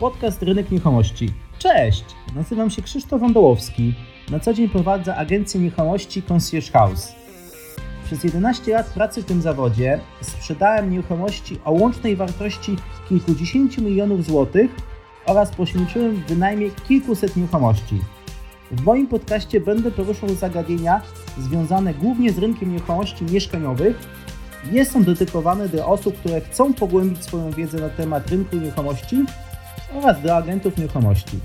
podcast Rynek Nieruchomości. Cześć, nazywam się Krzysztof Wądołowski. Na co dzień prowadzę agencję nieruchomości Concierge House. Przez 11 lat pracy w tym zawodzie sprzedałem nieruchomości o łącznej wartości kilkudziesięciu milionów złotych oraz poświęciłem w wynajmie kilkuset nieruchomości. W moim podcaście będę poruszał zagadnienia związane głównie z rynkiem nieruchomości mieszkaniowych. Jest on dedykowany do osób, które chcą pogłębić swoją wiedzę na temat rynku nieruchomości oraz do agentów nieruchomości.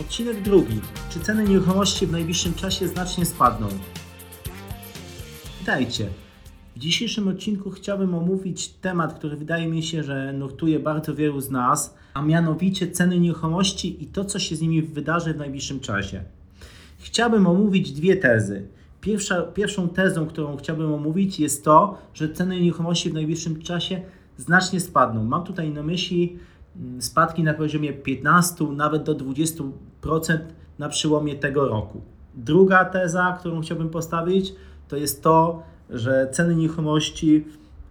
Odcinek drugi. Czy ceny nieruchomości w najbliższym czasie znacznie spadną? Witajcie. W dzisiejszym odcinku chciałbym omówić temat, który wydaje mi się, że nurtuje bardzo wielu z nas, a mianowicie ceny nieruchomości i to, co się z nimi wydarzy w najbliższym czasie. Chciałbym omówić dwie tezy. Pierwsza, pierwszą tezą, którą chciałbym omówić, jest to, że ceny nieruchomości w najbliższym czasie znacznie spadną. Mam tutaj na myśli mm, spadki na poziomie 15, nawet do 20% na przełomie tego roku. Druga teza, którą chciałbym postawić, to jest to, że ceny nieruchomości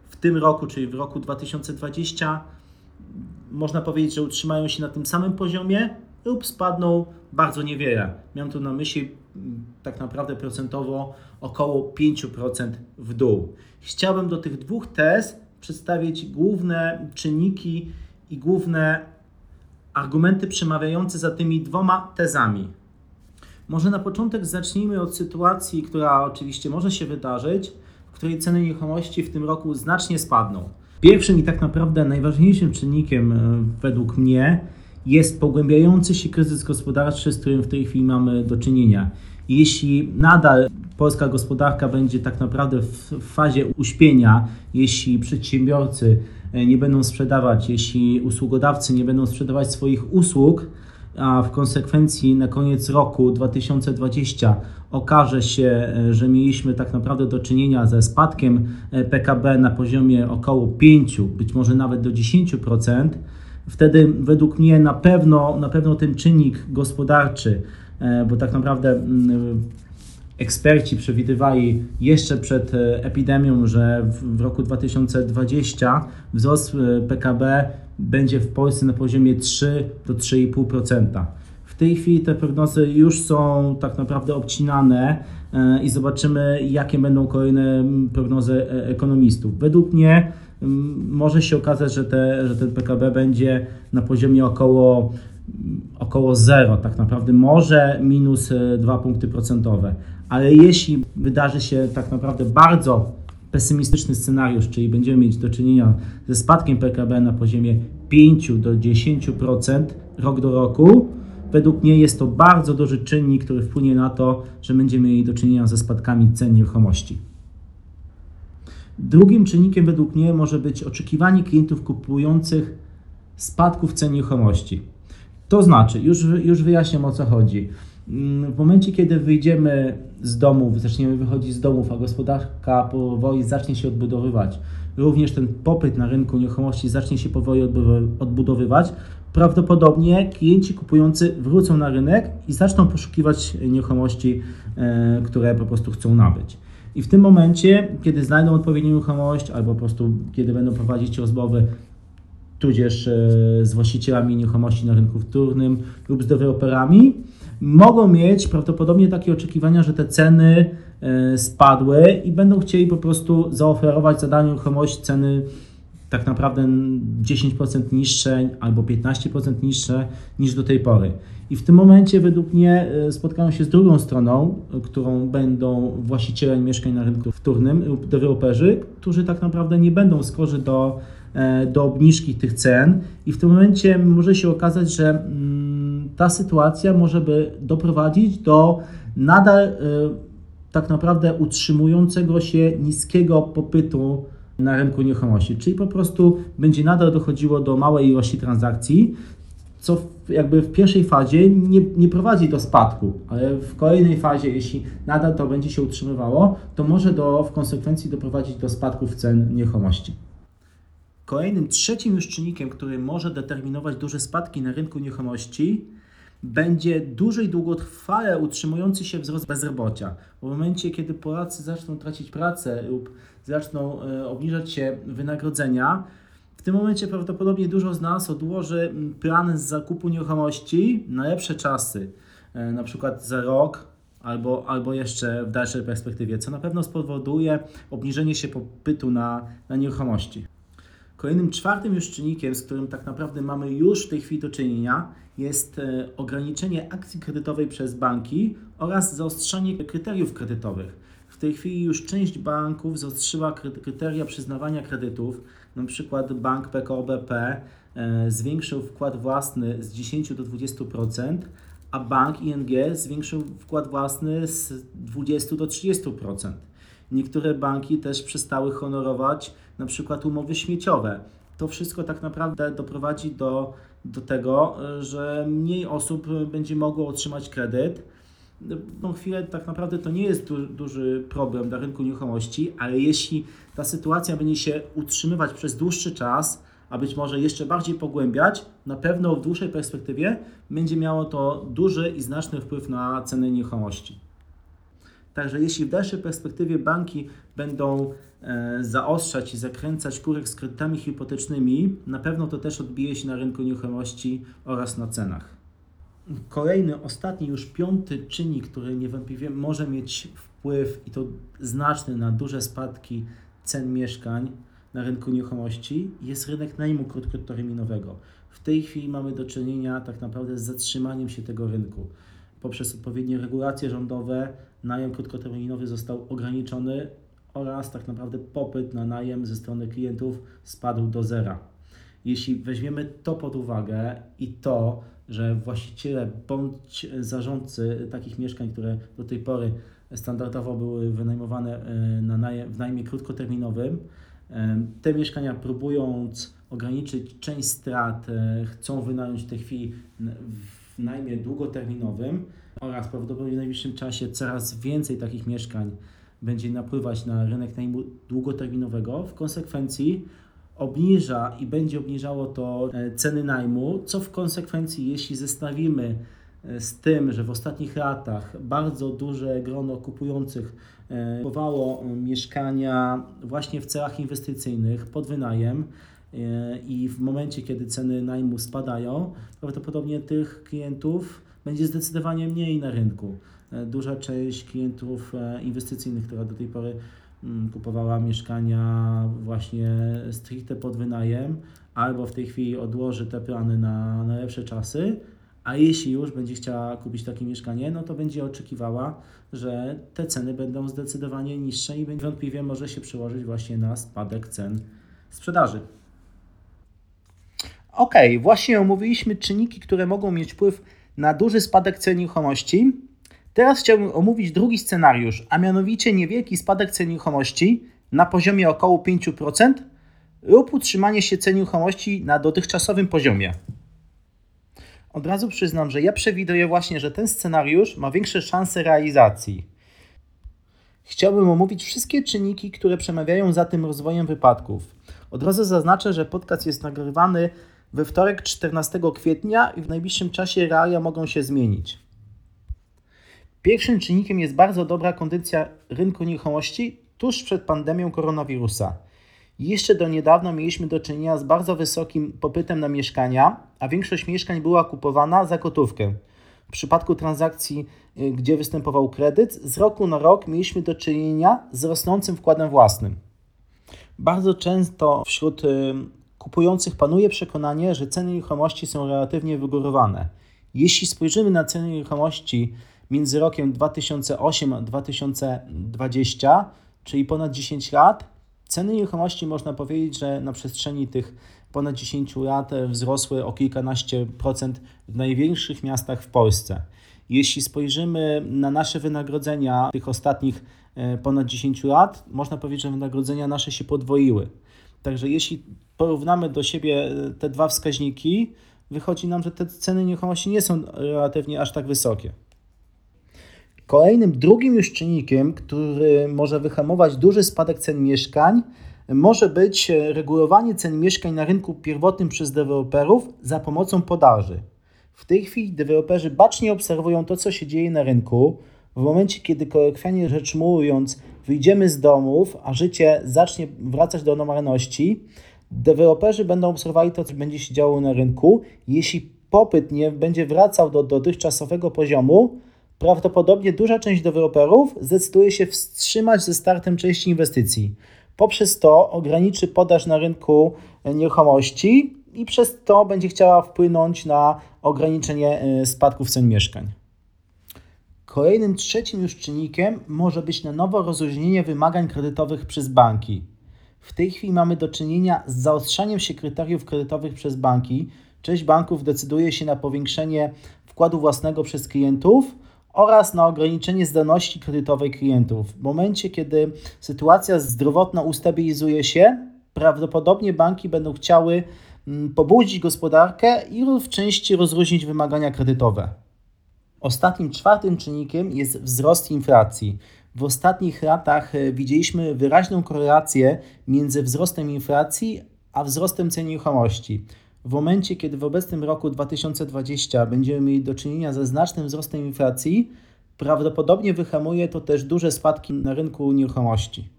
w tym roku, czyli w roku 2020, można powiedzieć, że utrzymają się na tym samym poziomie lub spadną bardzo niewiele. Miałem tu na myśli mm, tak naprawdę procentowo około 5% w dół. Chciałbym do tych dwóch tez przedstawić główne czynniki i główne argumenty przemawiające za tymi dwoma tezami. Może na początek zacznijmy od sytuacji, która oczywiście może się wydarzyć, w której ceny nieruchomości w tym roku znacznie spadną. Pierwszym i tak naprawdę najważniejszym czynnikiem e, według mnie jest pogłębiający się kryzys gospodarczy, z którym w tej chwili mamy do czynienia. Jeśli nadal polska gospodarka będzie tak naprawdę w fazie uśpienia, jeśli przedsiębiorcy e, nie będą sprzedawać, jeśli usługodawcy nie będą sprzedawać swoich usług, a w konsekwencji na koniec roku 2020 okaże się, e, że mieliśmy tak naprawdę do czynienia ze spadkiem e, PKB na poziomie około 5, być może nawet do 10%, wtedy według mnie na pewno, na pewno ten czynnik gospodarczy, bo tak naprawdę mm, eksperci przewidywali jeszcze przed e, epidemią, że w, roku 2020 wzrost e, PKB będzie w Polsce na poziomie 3 do 3,5%. W tej chwili te prognozy już są tak naprawdę obcinane e, i zobaczymy, jakie będą kolejne prognozy ekonomistów. Według mnie może się okazać, że, te, że ten PKB będzie na poziomie około około zero, tak naprawdę może minus 2 punkty procentowe ale jeśli wydarzy się tak naprawdę bardzo pesymistyczny scenariusz, czyli będziemy mieć do czynienia ze spadkiem PKB na poziomie 5 do 10% rok do roku, według mnie jest to bardzo duży czynnik, który wpłynie na to, że będziemy mieli do czynienia ze spadkami cen nieruchomości. Drugim czynnikiem według mnie może być oczekiwanie klientów kupujących spadków cen nieruchomości. To znaczy, już, już wyjaśniam o co chodzi. Mm, w momencie, kiedy wyjdziemy z domów, zaczniemy wychodzić z domów, a gospodarka powoli zacznie się odbudowywać, również ten popyt na rynku nieruchomości zacznie się powoli odbudowywać, prawdopodobnie klienci kupujący wrócą na rynek i zaczną poszukiwać nieruchomości, e, które po prostu chcą nabyć. I w tym momencie, kiedy znajdą odpowiednią nieruchomość, albo po prostu kiedy będą prowadzić rozmowy tudzież e, z właścicielami nieruchomości na rynku wtórnym lub z deweloperami, mogą mieć prawdopodobnie takie oczekiwania, że te ceny e, spadły i będą chcieli po prostu zaoferować za daną nieruchomość ceny tak naprawdę 10% niższe albo 15% niższe niż do tej pory. I w tym momencie według mnie e, spotkają się z drugą stroną, którą będą właściciele mieszkań na rynku wtórnym lub deweloperzy, którzy tak naprawdę nie będą skorzy do, do obniżki tych cen i w tym momencie może się okazać, że mm, ta sytuacja może by doprowadzić do nadal y, tak naprawdę utrzymującego się niskiego popytu na rynku nieruchomości, czyli po prostu będzie nadal dochodziło do małej ilości transakcji, co jakby w pierwszej fazie nie, nie prowadzi do spadku, ale w kolejnej fazie, jeśli nadal to będzie się utrzymywało, to może do, w konsekwencji doprowadzić do spadków cen nieruchomości. Kolejnym, trzecim już czynnikiem, który może determinować duże spadki na rynku nieruchomości, będzie duży i długotrwale utrzymujący się wzrost bezrobocia. W momencie, kiedy Polacy zaczną tracić pracę lub zaczną e, obniżać się wynagrodzenia, w tym momencie prawdopodobnie dużo z nas odłoży plan z zakupu nieruchomości na lepsze czasy, e, na przykład za rok albo, albo jeszcze w dalszej perspektywie, co na pewno spowoduje obniżenie się popytu na, na nieruchomości. Kolejnym czwartym już czynnikiem, z którym tak naprawdę mamy już w tej chwili do czynienia, jest e, ograniczenie akcji kredytowej przez banki oraz zaostrzanie kryteriów kredytowych. W tej chwili już część banków zaostrzyła kryteria przyznawania kredytów. Na przykład bank PKO BP e, zwiększył wkład własny z 10 do 20%, a bank ING zwiększył wkład własny z 20 do 30%. Niektóre banki też przestały honorować na przykład umowy śmieciowe. To wszystko tak naprawdę doprowadzi do, do tego, że mniej osób będzie mogło otrzymać kredyt. No chwilę tak naprawdę to nie jest du duży problem dla rynku nieruchomości, ale jeśli ta sytuacja będzie się utrzymywać przez dłuższy czas, a być może jeszcze bardziej pogłębiać, na pewno w dłuższej perspektywie będzie miało to duży i znaczny wpływ na ceny nieruchomości. Także jeśli w dalszej perspektywie banki będą e, zaostrzać i zakręcać kurek z kredytami hipotecznymi, na pewno to też odbije się na rynku nieruchomości oraz na cenach. Kolejny, ostatni, już piąty czynnik, który niewątpliwie może mieć wpływ i to znaczny na duże spadki cen mieszkań na rynku nieruchomości, jest rynek najmu krótkoterminowego. W tej chwili mamy do czynienia tak naprawdę z zatrzymaniem się tego rynku poprzez odpowiednie regulacje rządowe najem krótkoterminowy został ograniczony oraz tak naprawdę popyt na najem ze strony klientów spadł do zera. Jeśli weźmiemy to pod uwagę i to, że właściciele bądź zarządcy takich mieszkań, które do tej pory standardowo były wynajmowane e, na najem, w najmie krótkoterminowym, e, te mieszkania próbując ograniczyć część strat, e, chcą wynająć w tej chwili w najmie długoterminowym oraz prawdopodobnie w najbliższym czasie coraz więcej takich mieszkań będzie napływać na rynek najmu długoterminowego. W konsekwencji obniża i będzie obniżało to e, ceny najmu, co w konsekwencji, jeśli zestawimy e, z tym, że w ostatnich latach bardzo duże grono kupujących e, kupowało mieszkania właśnie w celach inwestycyjnych pod wynajem, i w momencie, kiedy ceny najmu spadają, prawdopodobnie tych klientów będzie zdecydowanie mniej na rynku. E, duża część klientów e, inwestycyjnych, która do tej pory mm, kupowała mieszkania właśnie stricte pod wynajem, albo w tej chwili odłoży te plany na, na lepsze czasy, a jeśli już będzie chciała kupić takie mieszkanie, no to będzie oczekiwała, że te ceny będą zdecydowanie niższe i wątpliwie może się przełożyć właśnie na spadek cen sprzedaży. Ok, właśnie omówiliśmy czynniki, które mogą mieć wpływ na duży spadek cen nieruchomości. Teraz chciałbym omówić drugi scenariusz, a mianowicie niewielki spadek cen nieruchomości na poziomie około 5% lub utrzymanie się cen nieruchomości na dotychczasowym poziomie. Od razu przyznam, że ja przewiduję właśnie, że ten scenariusz ma większe szanse realizacji. Chciałbym omówić wszystkie czynniki, które przemawiają za tym rozwojem wypadków. Od razu zaznaczę, że podcast jest nagrywany we wtorek 14 kwietnia i w najbliższym czasie realia mogą się zmienić. Pierwszym czynnikiem jest bardzo dobra kondycja rynku nieruchomości tuż przed pandemią koronawirusa. Jeszcze do niedawna mieliśmy do czynienia z bardzo wysokim popytem na mieszkania, a większość mieszkań była kupowana za gotówkę. W przypadku transakcji, y, gdzie występował kredyt, z roku na rok mieliśmy do czynienia z rosnącym wkładem własnym. Bardzo często wśród y, kupujących panuje przekonanie, że ceny nieruchomości są relatywnie wygórowane. Jeśli spojrzymy na ceny nieruchomości między rokiem 2008 a 2020, czyli ponad 10 lat, ceny nieruchomości można powiedzieć, że na przestrzeni tych ponad 10 lat wzrosły o kilkanaście procent w największych miastach w Polsce. Jeśli spojrzymy na nasze wynagrodzenia tych ostatnich e, ponad 10 lat, można powiedzieć, że wynagrodzenia nasze się podwoiły. Także jeśli porównamy do siebie e, te dwa wskaźniki, wychodzi nam, że te ceny nieruchomości nie są relatywnie aż tak wysokie. Kolejnym, drugim już czynnikiem, który może wyhamować duży spadek cen mieszkań, może być regulowanie cen mieszkań na rynku pierwotnym przez deweloperów za pomocą podaży. W tej chwili deweloperzy bacznie obserwują to, co się dzieje na rynku. W momencie, kiedy kolokwialnie rzecz mówiąc, wyjdziemy z domów, a życie zacznie wracać do normalności, Deweloperzy będą obserwowali to, co będzie się działo na rynku. Jeśli popyt nie będzie wracał do dotychczasowego poziomu, prawdopodobnie duża część deweloperów zdecyduje się wstrzymać ze startem części inwestycji. Poprzez to ograniczy podaż na rynku nieruchomości i przez to będzie chciała wpłynąć na ograniczenie e, spadków cen mieszkań. Kolejnym trzecim już czynnikiem może być na nowo rozróżnienie wymagań kredytowych przez banki. W tej chwili mamy do czynienia z zaostrzaniem się kryteriów kredytowych przez banki. Część banków decyduje się na powiększenie wkładu własnego przez klientów oraz na ograniczenie zdolności kredytowej klientów. W momencie, kiedy sytuacja zdrowotna ustabilizuje się, prawdopodobnie banki będą chciały mm, pobudzić gospodarkę i w części rozróżnić wymagania kredytowe. Ostatnim, czwartym czynnikiem jest wzrost inflacji. W ostatnich latach e, widzieliśmy wyraźną korelację między wzrostem inflacji a wzrostem cen nieruchomości. W momencie, kiedy w obecnym roku 2020 będziemy mieli do czynienia ze znacznym wzrostem inflacji, prawdopodobnie wyhamuje to też duże spadki na rynku nieruchomości.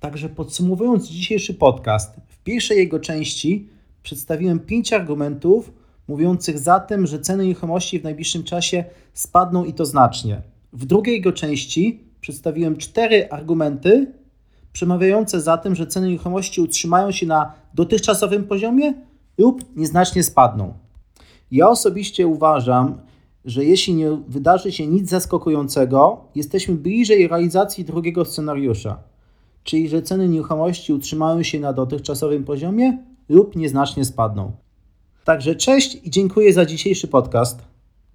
Także podsumowując dzisiejszy podcast, w pierwszej jego części przedstawiłem pięć argumentów mówiących za tym, że ceny nieruchomości w najbliższym czasie spadną i to znacznie. W drugiej jego części przedstawiłem cztery argumenty przemawiające za tym, że ceny nieruchomości utrzymają się na dotychczasowym poziomie lub nieznacznie spadną. Ja osobiście uważam, że jeśli nie wydarzy się nic zaskakującego, jesteśmy bliżej realizacji drugiego scenariusza, czyli że ceny nieruchomości utrzymają się na dotychczasowym poziomie lub nieznacznie spadną. Także cześć i dziękuję za dzisiejszy podcast.